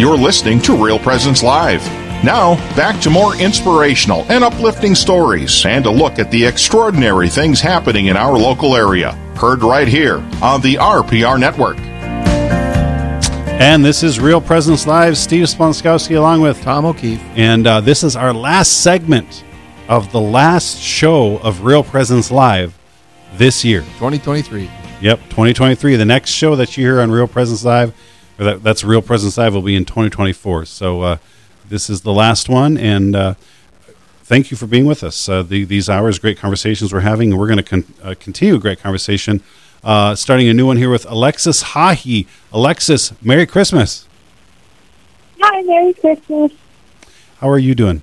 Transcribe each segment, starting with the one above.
You're listening to Real Presence Live. Now, back to more inspirational and uplifting stories and a look at the extraordinary things happening in our local area. Heard right here on the RPR Network. And this is Real Presence Live. Steve Splonskowski along with Tom O'Keefe. And uh, this is our last segment of the last show of Real Presence Live this year. 2023. Yep, 2023. The next show that you hear on Real Presence Live, or that, that's Real Presence Live, will be in 2024. So uh, this is the last one, and uh, thank you for being with us. Uh, the, these hours, great conversations we're having, and we're going to con- uh, continue a great conversation. Uh, starting a new one here with Alexis Haughey. Alexis, Merry Christmas. Hi, Merry Christmas. How are you doing?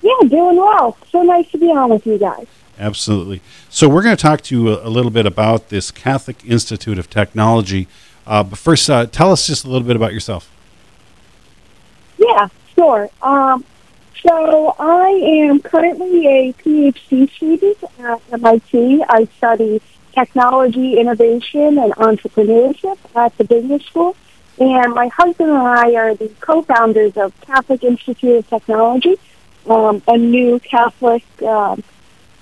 Yeah, doing well. So nice to be on with you guys. Absolutely. So we're going to talk to you a, a little bit about this Catholic Institute of Technology. Uh, but first, uh, tell us just a little bit about yourself. Yeah, sure. Um, so I am currently a PhD student at MIT. I study technology, innovation, and entrepreneurship at the business school. And my husband and I are the co-founders of Catholic Institute of Technology, um, a new Catholic um,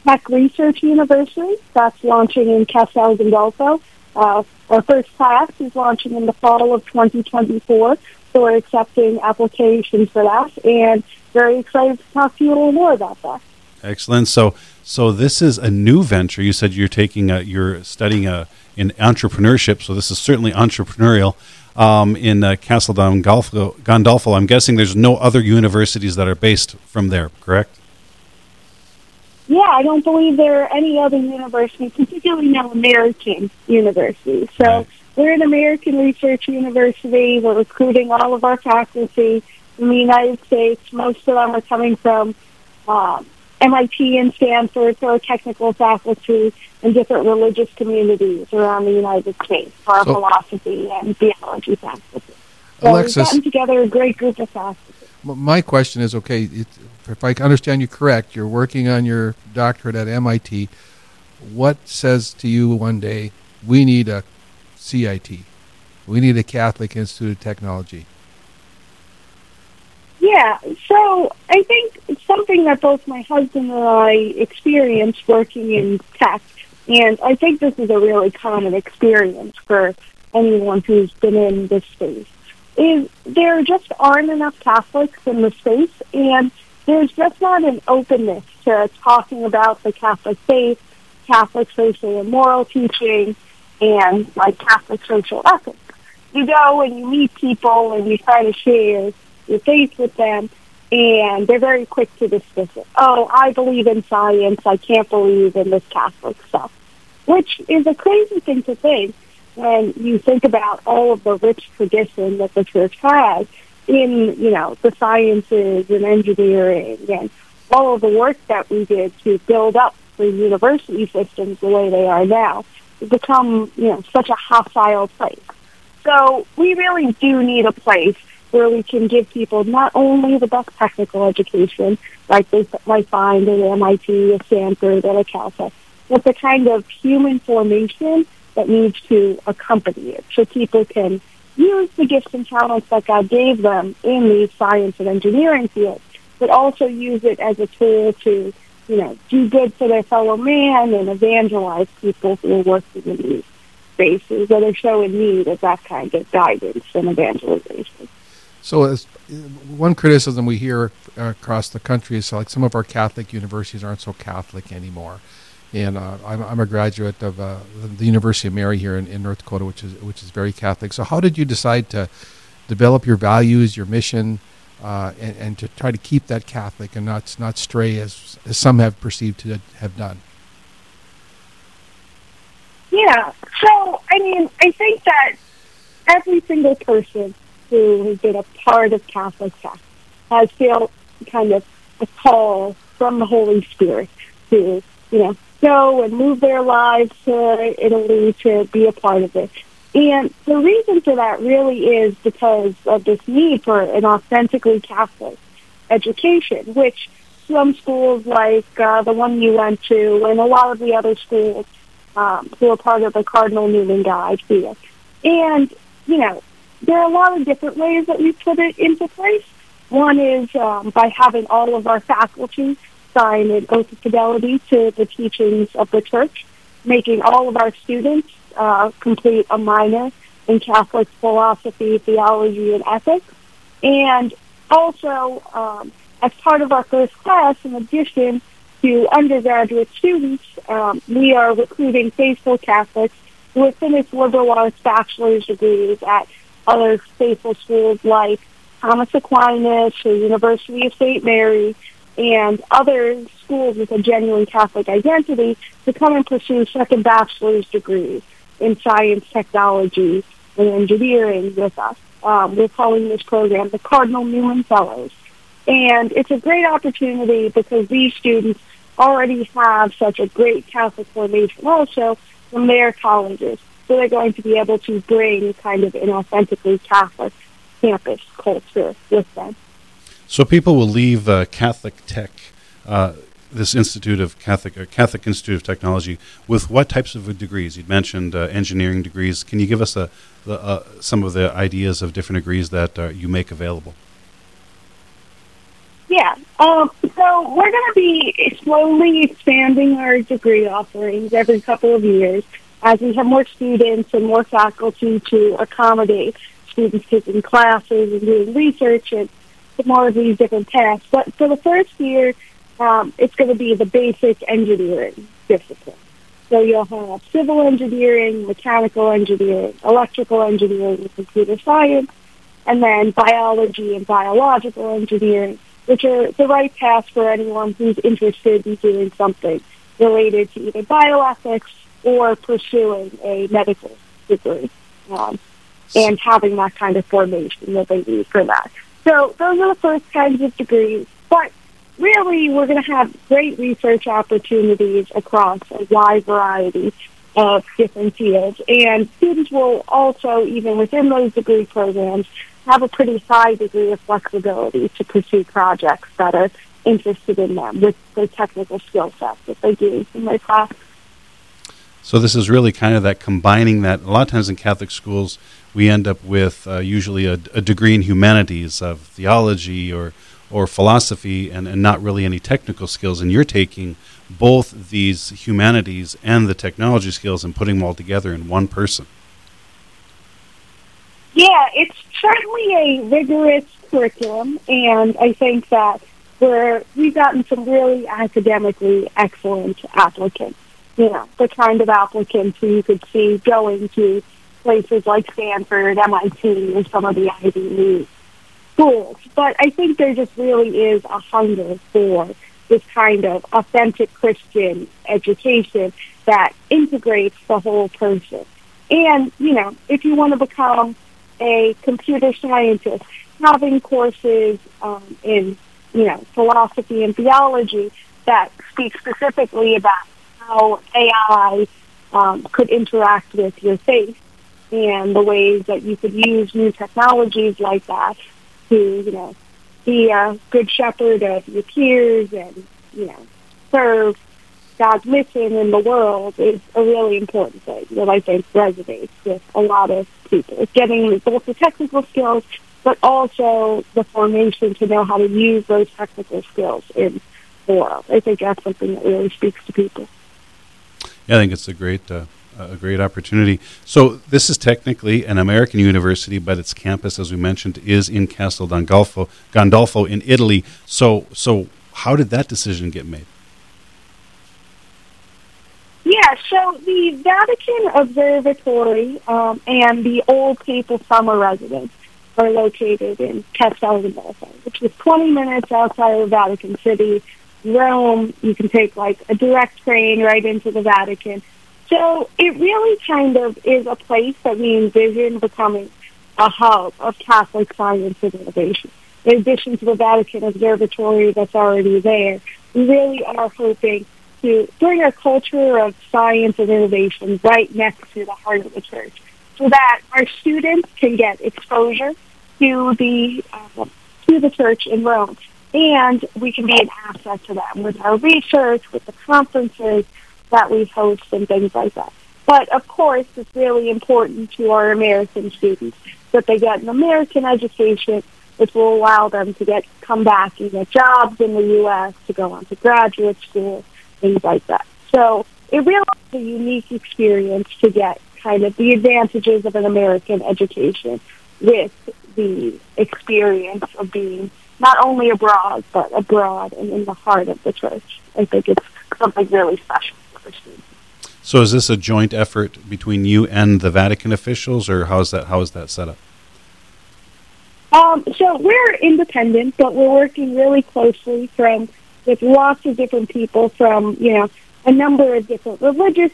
tech research university that's launching in Castel Gandolfo. Uh, our first class is launching in the fall of 2024, so we're accepting applications for that, and very excited to talk to you a little more about that. Excellent. So, so this is a new venture. You said you're taking a, you're studying a, in entrepreneurship. So this is certainly entrepreneurial um, in uh, Gandolfo, Gandolfo. I'm guessing there's no other universities that are based from there, correct? Yeah, I don't believe there are any other universities, particularly no American universities. So right. we're an American research university. We're recruiting all of our faculty in the United States. Most of them are coming from um, MIT and Stanford so technical faculty and different religious communities around the United States for our so, philosophy and theology faculty. So Alexis, we've gotten together a great group of faculty. My question is, okay, if I understand you correct, you're working on your doctorate at MIT. What says to you one day, we need a CIT? We need a Catholic Institute of Technology. Yeah, so I think it's something that both my husband and I experienced working in tech, and I think this is a really common experience for anyone who's been in this space, is there just aren't enough Catholics in the space, and there's just not an openness to talking about the Catholic faith, Catholic social and moral teaching, and like Catholic social ethics. You go and you meet people and you try to share your faith with them, and they're very quick to dismiss it. Oh, I believe in science. I can't believe in this Catholic stuff, which is a crazy thing to think when you think about all of the rich tradition that the church has in, you know, the sciences and engineering and all of the work that we did to build up the university systems the way they are now. Become, you know, such a hostile place. So we really do need a place where we can give people not only the best technical education, like they might find at MIT, at Stanford, at Caltech, but the kind of human formation that needs to accompany it, so people can use the gifts and talents that God gave them in these science and engineering fields, but also use it as a tool to, you know, do good for their fellow man and evangelize people who are working in these spaces that are so in need of that kind of guidance and evangelization. So, as, one criticism we hear across the country is like some of our Catholic universities aren't so Catholic anymore. And uh, I'm, I'm, a graduate of uh, the University of Mary here in, in, North Dakota, which is which is very Catholic. So, how did you decide to develop your values, your mission, uh, and, and, to try to keep that Catholic and not not stray as as some have perceived to have done? Yeah. So, I mean, I think that every single person who has been a part of Catholic Faith has felt kind of a call from the Holy Spirit to, you know, go and move their lives to Italy to be a part of it. And the reason for that really is because of this need for an authentically Catholic education, which some schools like uh, the one you went to and a lot of the other schools um, who are part of the Cardinal Newman Guide feel. And, you know, there are a lot of different ways that we put it into place. One is um, by having all of our faculty sign an oath of fidelity to the teachings of the church, making all of our students uh, complete a minor in Catholic philosophy, theology, and ethics. And also, um, as part of our first class, in addition to undergraduate students, um, we are recruiting faithful Catholics who have finished liberal arts bachelor's degrees at other faithful schools like Thomas Aquinas, the University of St. Mary, and other schools with a genuine Catholic identity to come and pursue second bachelor's degrees in science, technology, and engineering with us. Um, we're calling this program the Cardinal Newman Fellows. And it's a great opportunity because these students already have such a great Catholic formation also from their colleges. So they're going to be able to bring kind of an authentically Catholic campus culture with them. So people will leave uh, Catholic Tech, uh, this Institute of Catholic uh, Catholic Institute of Technology, with what types of degrees? You'd mentioned uh, engineering degrees. Can you give us a, the, uh, some of the ideas of different degrees that uh, you make available? Yeah. Um, so we're going to be slowly expanding our degree offerings every couple of years as we have more students and more faculty to accommodate students taking classes and doing research and more of these different tasks. But for the first year, um, it's going to be the basic engineering discipline. So you'll have civil engineering, mechanical engineering, electrical engineering, computer science, and then biology and biological engineering, which are the right path for anyone who's interested in doing something related to either bioethics or pursuing a medical degree um, and having that kind of formation that they need for that. So those are the first kinds of degrees. But really, we're going to have great research opportunities across a wide variety of different fields. And students will also, even within those degree programs, have a pretty high degree of flexibility to pursue projects that are interested in them with the technical skill set that they do in their class. So this is really kind of that combining that. A lot of times in Catholic schools, we end up with uh, usually a, a, degree in humanities of theology or or philosophy and, and not really any technical skills. And you're taking both these humanities and the technology skills and putting them all together in one person. Yeah, it's certainly a rigorous curriculum, and I think that we're, we've gotten some really academically excellent applicants. You know, the kind of applicants who you could see going to places like Stanford, MIT, and some of the Ivy League schools. But I think there just really is a hunger for this kind of authentic Christian education that integrates the whole person. And, you know, if you want to become a computer scientist, having courses um, in, you know, philosophy and theology that speak specifically about how AI um, could interact with your faith and the ways that you could use new technologies like that to, you know, be a good shepherd of your peers and, you know, serve God's mission in the world is a really important thing that I think resonates with a lot of people. It's getting both the technical skills, but also the formation to know how to use those technical skills in the world. I think that's something that really speaks to people. Yeah, I think it's a great uh, a great opportunity. So this is technically an American university, but its campus, as we mentioned, is in Castel Gandolfo, Gandolfo in Italy. So, so how did that decision get made? Yeah, so the Vatican Observatory um, and the old Papal Summer Residence are located in Castel Gandolfo, which is 20 minutes outside of Vatican City. Rome, you can take like a direct train right into the Vatican so it really kind of is a place that we envision becoming a hub of Catholic science and innovation. In addition to the Vatican Observatory that's already there, we really are hoping to bring a culture of science and innovation right next to the heart of the church so that our students can get exposure to the uh, to the church in Rome and we can be an asset to them with our research, with the conferences, that we host and things like that. But of course, it's really important to our American students that they get an American education, which will allow them to get come back and get jobs in the U.S., to go on to graduate school, things like that. So it really is a unique experience to get kind of the advantages of an American education with the experience of being not only abroad, but abroad and in the heart of the church. I think it's something really special So, is this a joint effort between you and the Vatican officials, or how is that? How is that set up? Um, so we're independent, but we're working really closely from with lots of different people from you know a number of different religious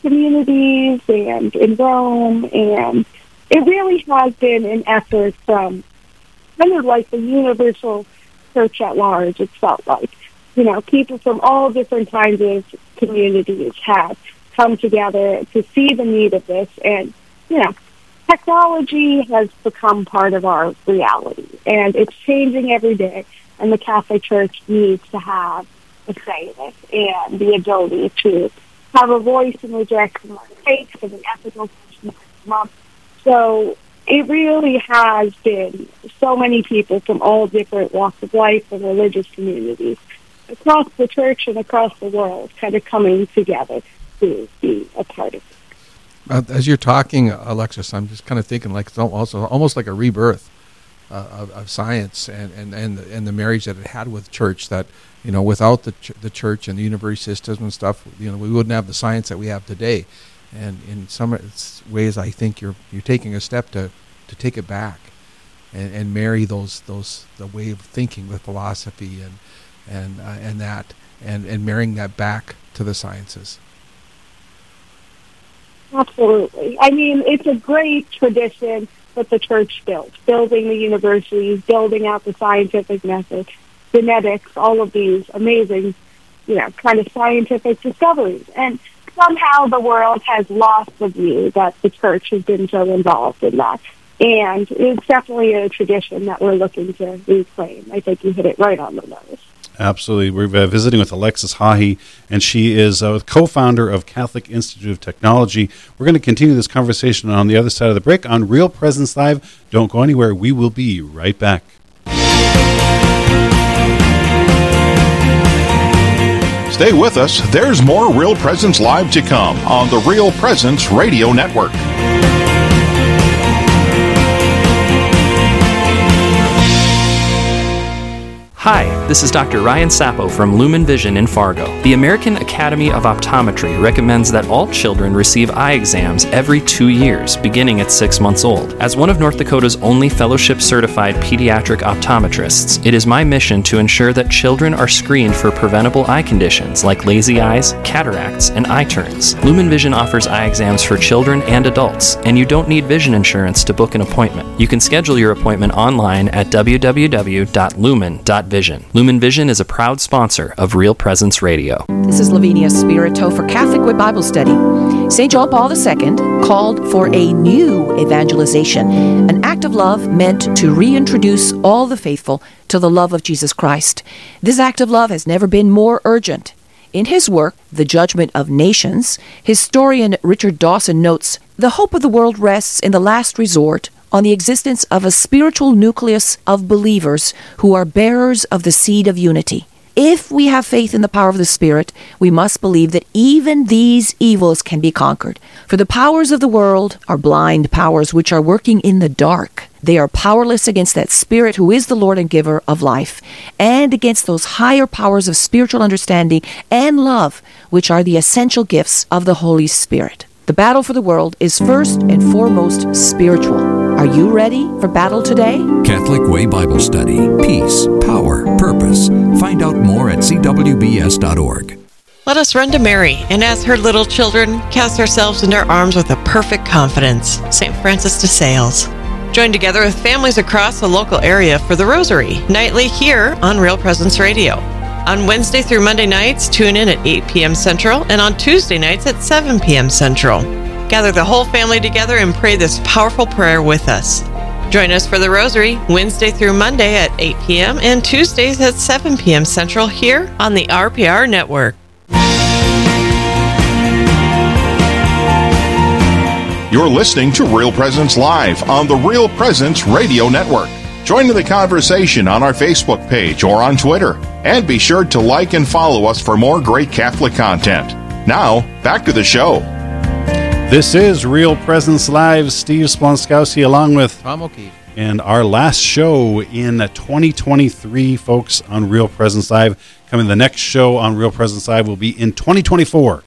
communities and in Rome, and it really has been an effort from kind of like the universal church at large. It felt like you know people from all different kinds of communities have come together to see the need of this, and you know technology has become part of our reality, and it's changing every day. And the Catholic Church needs to have a say in and the ability to have a voice in rejecting our faith and the ethical questions that So it really has been so many people from all different walks of life and religious communities across the church and across the world kind of coming together to be a part of it. Uh, as you're talking, Alexis, I'm just kind of thinking like also almost like a rebirth uh, of, of, science and, and, and, the, and the marriage that it had with church. That you know, without the ch- the church and the university system and stuff, you know, we wouldn't have the science that we have today. And in some ways, I think you're you're taking a step to, to take it back, and, and marry those those the way of thinking with philosophy and and uh, and that and and marrying that back to the sciences. Absolutely. I mean, it's a great tradition that the church built, building the universities, building out the scientific method, genetics, all of these amazing, you know, kind of scientific discoveries. And somehow the world has lost the view that the church has been so involved in that. And it's definitely a tradition that we're looking to reclaim. I think you hit it right on the nose. Absolutely. We're uh, visiting with Alexis Haughey, and she is uh, co founder of Catholic Institute of Technology. We're going to continue this conversation on the other side of the break on Real Presence Live. Don't go anywhere. We will be right back. Stay with us. There's more Real Presence Live to come on the Real Presence Radio Network. Hi, this is Dr. Ryan Sappo from Lumen Vision in Fargo. The American Academy of Optometry recommends that all children receive eye exams every two years, beginning at six months old. As one of North Dakota's only fellowship certified pediatric optometrists, it is my mission to ensure that children are screened for preventable eye conditions like lazy eyes, cataracts, and eye turns. Lumen Vision offers eye exams for children and adults, and you don't need vision insurance to book an appointment. You can schedule your appointment online at www.lumen.vision Vision. Lumen Vision is a proud sponsor of Real Presence Radio. This is Lavinia Spirito for Catholic Bible Study. St. John Paul II called for a new evangelization, an act of love meant to reintroduce all the faithful to the love of Jesus Christ. This act of love has never been more urgent. In his work, The Judgment of Nations, historian Richard Dawson notes the hope of the world rests in the last resort on the existence of a spiritual nucleus of believers who are bearers of the seed of unity. If we have faith in the power of the Spirit, we must believe that even these evils can be conquered. For the powers of the world are blind powers which are working in the dark. They are powerless against that Spirit who is the Lord and giver of life, and against those higher powers of spiritual understanding and love, which are the essential gifts of the Holy Spirit. The battle for the world is first and foremost spiritual. Are you ready for battle today? Catholic Way Bible Study. Peace, power, purpose. Find out more at cwbs.org. Let us run to Mary, and as her little children, cast ourselves into her arms with a perfect confidence. St. Francis de Sales. Join together with families across the local area for the Rosary, nightly here on Real Presence Radio. On Wednesday through Monday nights, tune in at 8 p.m. Central, and on Tuesday nights at 7 p.m. Central. Gather the whole family together and pray this powerful prayer with us. Join us for the Rosary Wednesday through Monday at 8 p.m. and Tuesdays at 7 p.m. Central here on the RPR Network. You're listening to Real Presence Live on the Real Presence Radio Network. Join in the conversation on our Facebook page or on Twitter. And be sure to like and follow us for more great Catholic content. Now, back to the show. This is Real Presence Live. Steve Splonskowski along with Tom O'Keefe. And our last show in 2023, folks, on Real Presence Live. Coming the next show on Real Presence Live will be in 2024.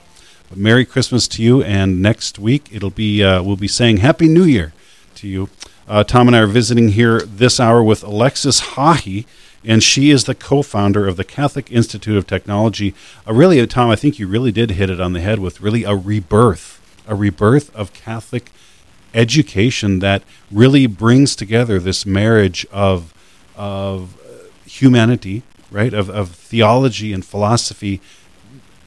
But Merry Christmas to you, and next week it'll be uh, we'll be saying Happy New Year to you. Uh, Tom and I are visiting here this hour with Alexis Haughey, and she is the co-founder of the Catholic Institute of Technology. Uh, really, Tom, I think you really did hit it on the head with really a rebirth, a rebirth of Catholic education that really brings together this marriage of of humanity, right, of of theology and philosophy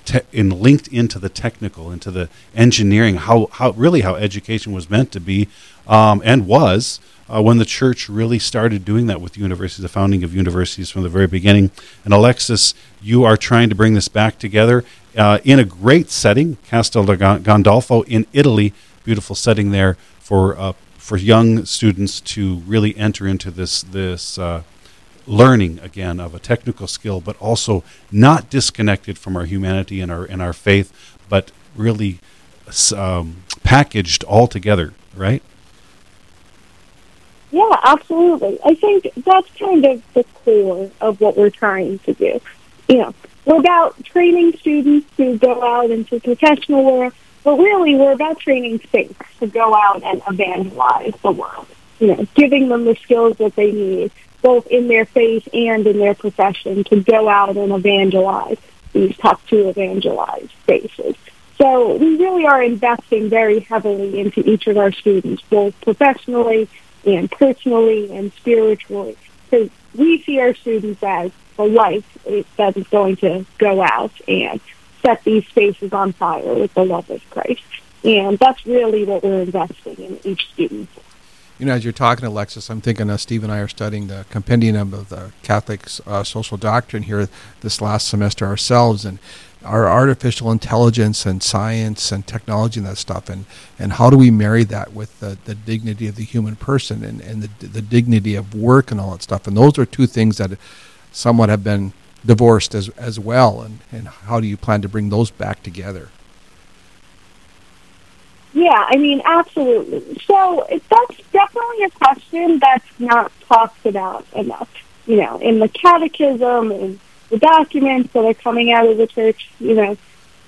te- in linked into the technical, into the engineering, how, how really how education was meant to be um, and was uh, when the church really started doing that with universities, the founding of universities from the very beginning. And Alexis, you are trying to bring this back together uh, in a great setting, Castel Gandolfo in Italy, beautiful setting there for uh, for young students to really enter into this this uh, learning again of a technical skill, but also not disconnected from our humanity and our and our faith, but really um, packaged all together, right? Yeah, absolutely. I think that's kind of the core of what we're trying to do. You know, we're about training students to go out into professional work, but really we're about training saints to go out and evangelize the world. You know, giving them the skills that they need both in their faith and in their profession to go out and evangelize these tough to evangelize spaces. So we really are investing very heavily into each of our students, both professionally and personally and spiritually, because we see our students as the light that is going to go out and set these spaces on fire with the love of Christ. And that's really what we're investing in each student you know, as you're talking, Alexis, I'm thinking uh, Steve and I are studying the compendium of the Catholic uh, social doctrine here this last semester ourselves, and our artificial intelligence and science and technology and that stuff, and, and how do we marry that with the, the dignity of the human person and, and the, the dignity of work and all that stuff. And those are two things that somewhat have been divorced as, as well, and, and how do you plan to bring those back together? Yeah, I mean, absolutely. So that's definitely a question that's not talked about enough. You know, in the catechism and the documents that are coming out of the church, you know,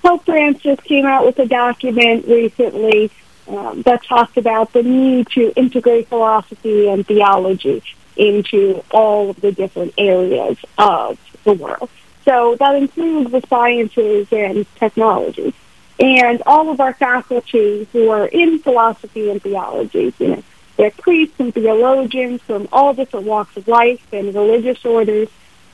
Pope Francis came out with a document recently um, that talked about the need to integrate philosophy and theology into all of the different areas of the world. So that includes the sciences and technology and all of our faculty who are in philosophy and theology. You know, they're priests and theologians from all different walks of life and religious orders,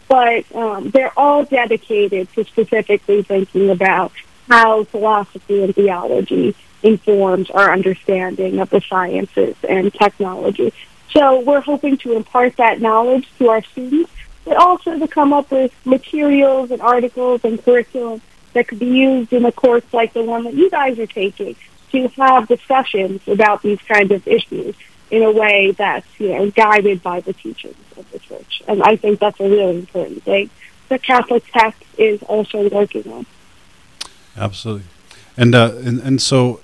but um, they're all dedicated to specifically thinking about how philosophy and theology informs our understanding of the sciences and technology. So we're hoping to impart that knowledge to our students, but also to come up with materials and articles and curriculum that could be used in a course like the one that you guys are taking to have discussions about these kinds of issues in a way that's you know guided by the church. And I think that's a really important thing the Catholic Tech is also working on. Absolutely, and uh, and and so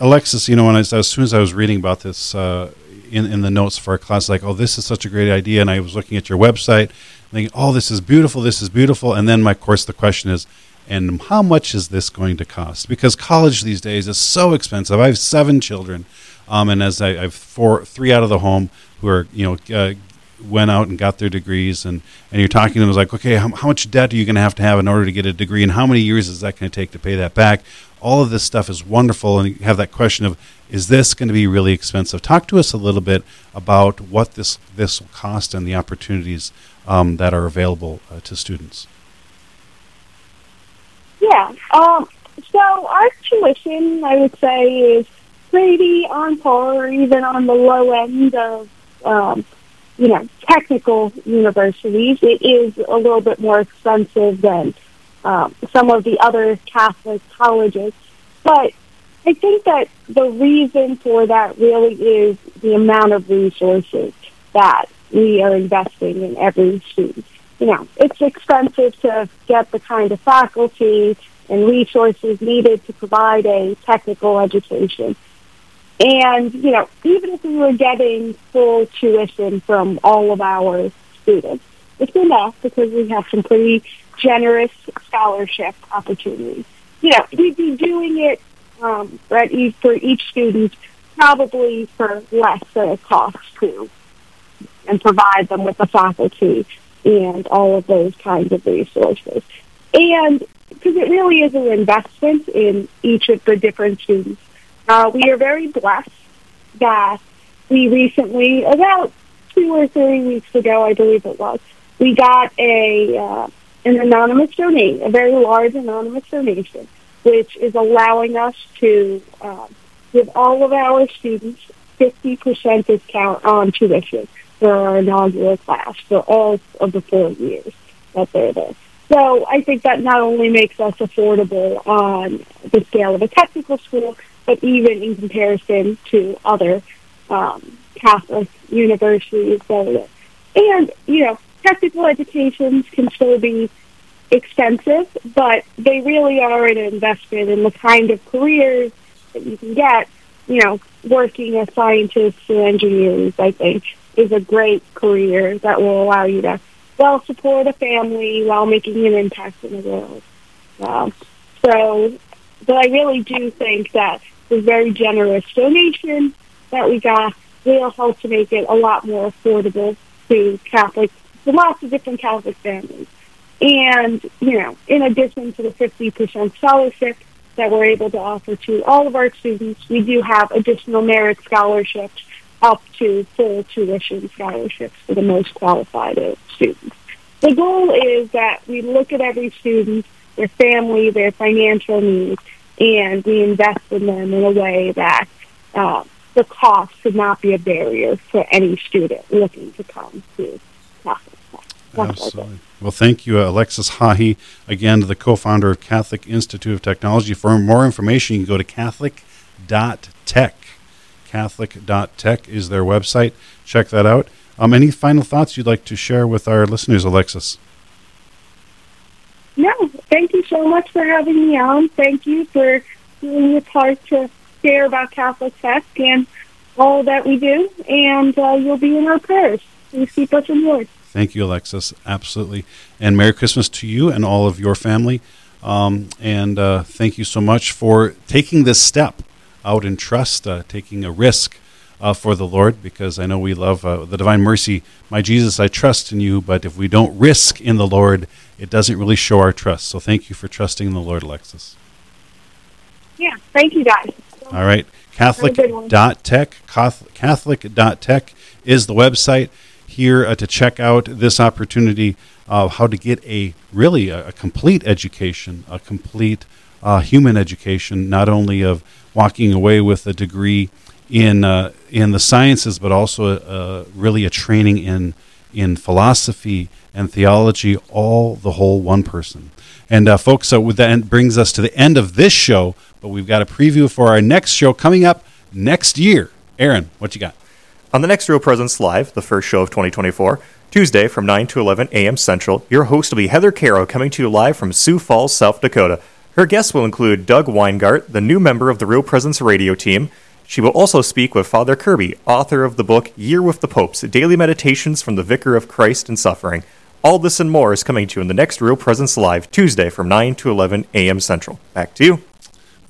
Alexis, you know, when I, as soon as I was reading about this uh, in in the notes for our class, like, oh, this is such a great idea, and I was looking at your website, thinking, oh, this is beautiful, this is beautiful, and then my course, the question is and how much is this going to cost? Because college these days is so expensive. I have seven children, um, and as I, I, have four, three out of the home who are you know uh, went out and got their degrees, and and you're talking to them, it's like, okay, how, how much debt are you going to have to have in order to get a degree, and how many years is that going to take to pay that back? All of this stuff is wonderful, and you have that question of, is this going to be really expensive? Talk to us a little bit about what this this will cost and the opportunities um, that are available uh, to students. Yeah. Um, so our tuition, I would say, is pretty on par, even on the low end of, um, you know, technical universities. It is a little bit more expensive than um, some of the other Catholic colleges, but I think that the reason for that really is the amount of resources that we are investing in every student. You know, it's expensive to get the kind of faculty and resources needed to provide a technical education. And, you know, even if we were getting full tuition from all of our students, it's enough because we have some pretty generous scholarship opportunities. You know, we'd be doing it um, for each student probably for less than it costs to and provide them with the faculty and all of those kinds of resources. And because it really is an investment in each of the different students. Uh, we are very blessed that we recently, about two or three weeks ago, I believe it was, we got a uh, an anonymous donation, a very large anonymous donation, which is allowing us to uh, give all of our students 50% discount on tuition for our inaugural class for all of the four years that they're there. So I think that not only makes us affordable on the scale of a technical school, but even in comparison to other um, Catholic universities. And, you know, technical educations can still be expensive, but they really are an investment in the kind of careers that you can get, you know, working as scientists or engineers, I think, is a great career that will allow you to well support a family while making an impact in the world. Um, so, but I really do think that the very generous donation that we got will help to make it a lot more affordable to Catholic, to lots of different Catholic families. And, you know, in addition to the 50% scholarship that we're able to offer to all of our students, we do have additional merit scholarships up to full tuition scholarships for the most qualified students. The goal is that we look at every student, their family, their financial needs, and we invest in them in a way that uh, the cost should not be a barrier for any student looking to come to Catholic Absolutely. Well, thank you, Alexis Haughey, again, the co-founder of Catholic Institute of Technology. For more information, you can go to catholic.tech. Catholic.tech is their website. Check that out. Um, any final thoughts you'd like to share with our listeners, Alexis? No, thank you so much for having me on. Thank you for doing your part to share about Catholic Tech and all that we do. And uh, you'll be in our prayers. Please keep us in Lord. Thank you, Alexis. Absolutely. And Merry Christmas to you and all of your family. Um, and uh, thank you so much for taking this step out in trust, uh, taking a risk uh, for the Lord, because I know we love uh, the divine mercy. My Jesus, I trust in you, but if we don't risk in the Lord, it doesn't really show our trust. So thank you for trusting in the Lord, Alexis. Yeah, thank you, guys. All right. Catholic.tech, Catholic.tech is the website here uh, to check out this opportunity of how to get a really a, a complete education, a complete uh, human education, not only of walking away with a degree in uh, in the sciences, but also uh, really a training in in philosophy and theology, all the whole one person. And uh, folks, so that brings us to the end of this show, but we've got a preview for our next show coming up next year. Aaron, what you got? On the next Real Presence Live, the first show of 2024, Tuesday from 9 to 11 a.m. Central, your host will be Heather Caro coming to you live from Sioux Falls, South Dakota. Her guests will include Doug Weingart, the new member of the Real Presence radio team, she will also speak with Father Kirby, author of the book Year with the Popes Daily Meditations from the Vicar of Christ in Suffering. All this and more is coming to you in the next Real Presence Live, Tuesday from 9 to 11 a.m. Central. Back to you.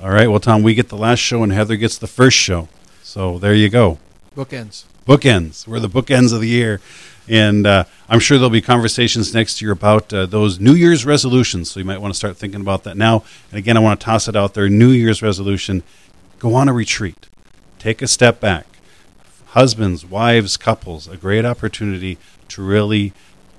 All right. Well, Tom, we get the last show and Heather gets the first show. So there you go. Bookends. Bookends. We're the bookends of the year. And uh, I'm sure there'll be conversations next year about uh, those New Year's resolutions. So you might want to start thinking about that now. And again, I want to toss it out there New Year's resolution go on a retreat take a step back. Husbands, wives, couples, a great opportunity to really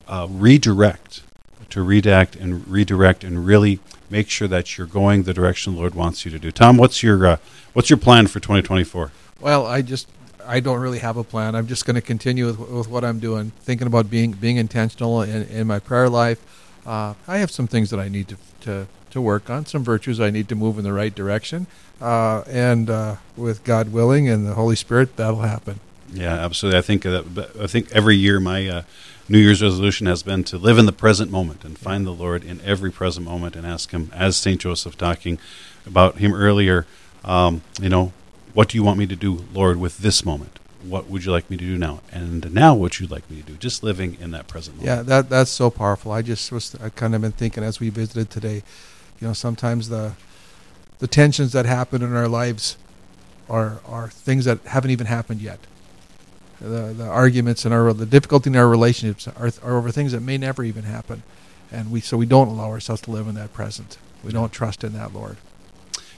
uh, redirect, to redact and redirect, and really make sure that you're going the direction the Lord wants you to do. Tom, what's your uh, what's your plan for 2024? Well, I just I don't really have a plan. I'm just going to continue with, with, what I'm doing, thinking about being being intentional in, in my prayer life. Uh, I have some things that I need to, to to work on, some virtues I need to move in the right direction, uh, and uh, with God willing and the Holy Spirit, that'll happen. Yeah, absolutely. I think that I think every year my uh, New Year's resolution has been to live in the present moment and find the Lord in every present moment and ask Him, as Saint Joseph talking about him earlier. Um, you know, what do you want me to do, Lord, with this moment? What would you like me to do now? And now, what you'd like me to do? Just living in that present moment. Yeah, that that's so powerful. I just was I kind of been thinking as we visited today. You know, sometimes the the tensions that happen in our lives are are things that haven't even happened yet. The the arguments and our the difficulty in our relationships are, are over things that may never even happen, and we so we don't allow ourselves to live in that present. We don't trust in that Lord.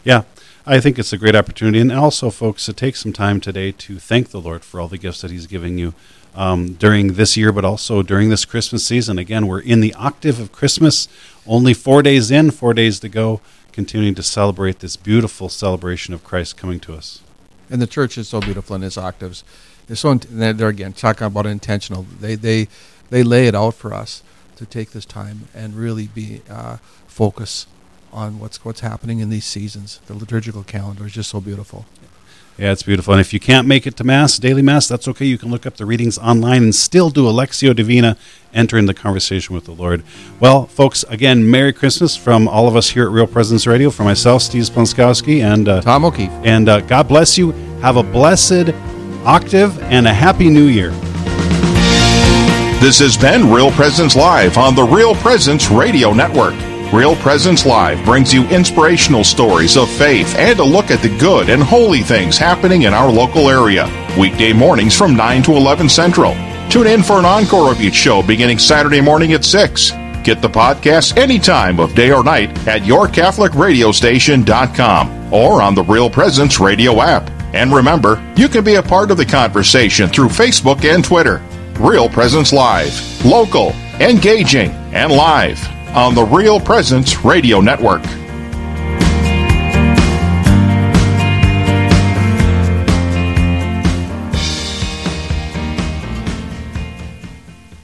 Yeah, I think it's a great opportunity, and also, folks, to take some time today to thank the Lord for all the gifts that He's giving you um, during this year, but also during this Christmas season. Again, we're in the octave of Christmas, only four days in, four days to go, continuing to celebrate this beautiful celebration of Christ coming to us. And the church is so beautiful in its octaves. They're so they're again talking about intentional. They they they lay it out for us to take this time and really be uh, focus on what's what's happening in these seasons. The liturgical calendar is just so beautiful. Yeah, it's beautiful. And if you can't make it to Mass, daily Mass, that's okay. You can look up the readings online and still do a Lectio Divina, enter in the conversation with the Lord. Well, folks, again, Merry Christmas from all of us here at Real Presence Radio, for myself, Steve Splonskowski, and uh, Tom O'Keefe. And uh, God bless you. Have a blessed octave and a happy new year. This has been Real Presence Live on the Real Presence Radio Network. Real Presence Live brings you inspirational stories of faith and a look at the good and holy things happening in our local area. Weekday mornings from 9 to 11 Central. Tune in for an encore of each show beginning Saturday morning at 6. Get the podcast any time of day or night at yourcatholicradiostation.com or on the Real Presence radio app. And remember, you can be a part of the conversation through Facebook and Twitter. Real Presence Live. Local, engaging, and live on the Real Presence Radio Network.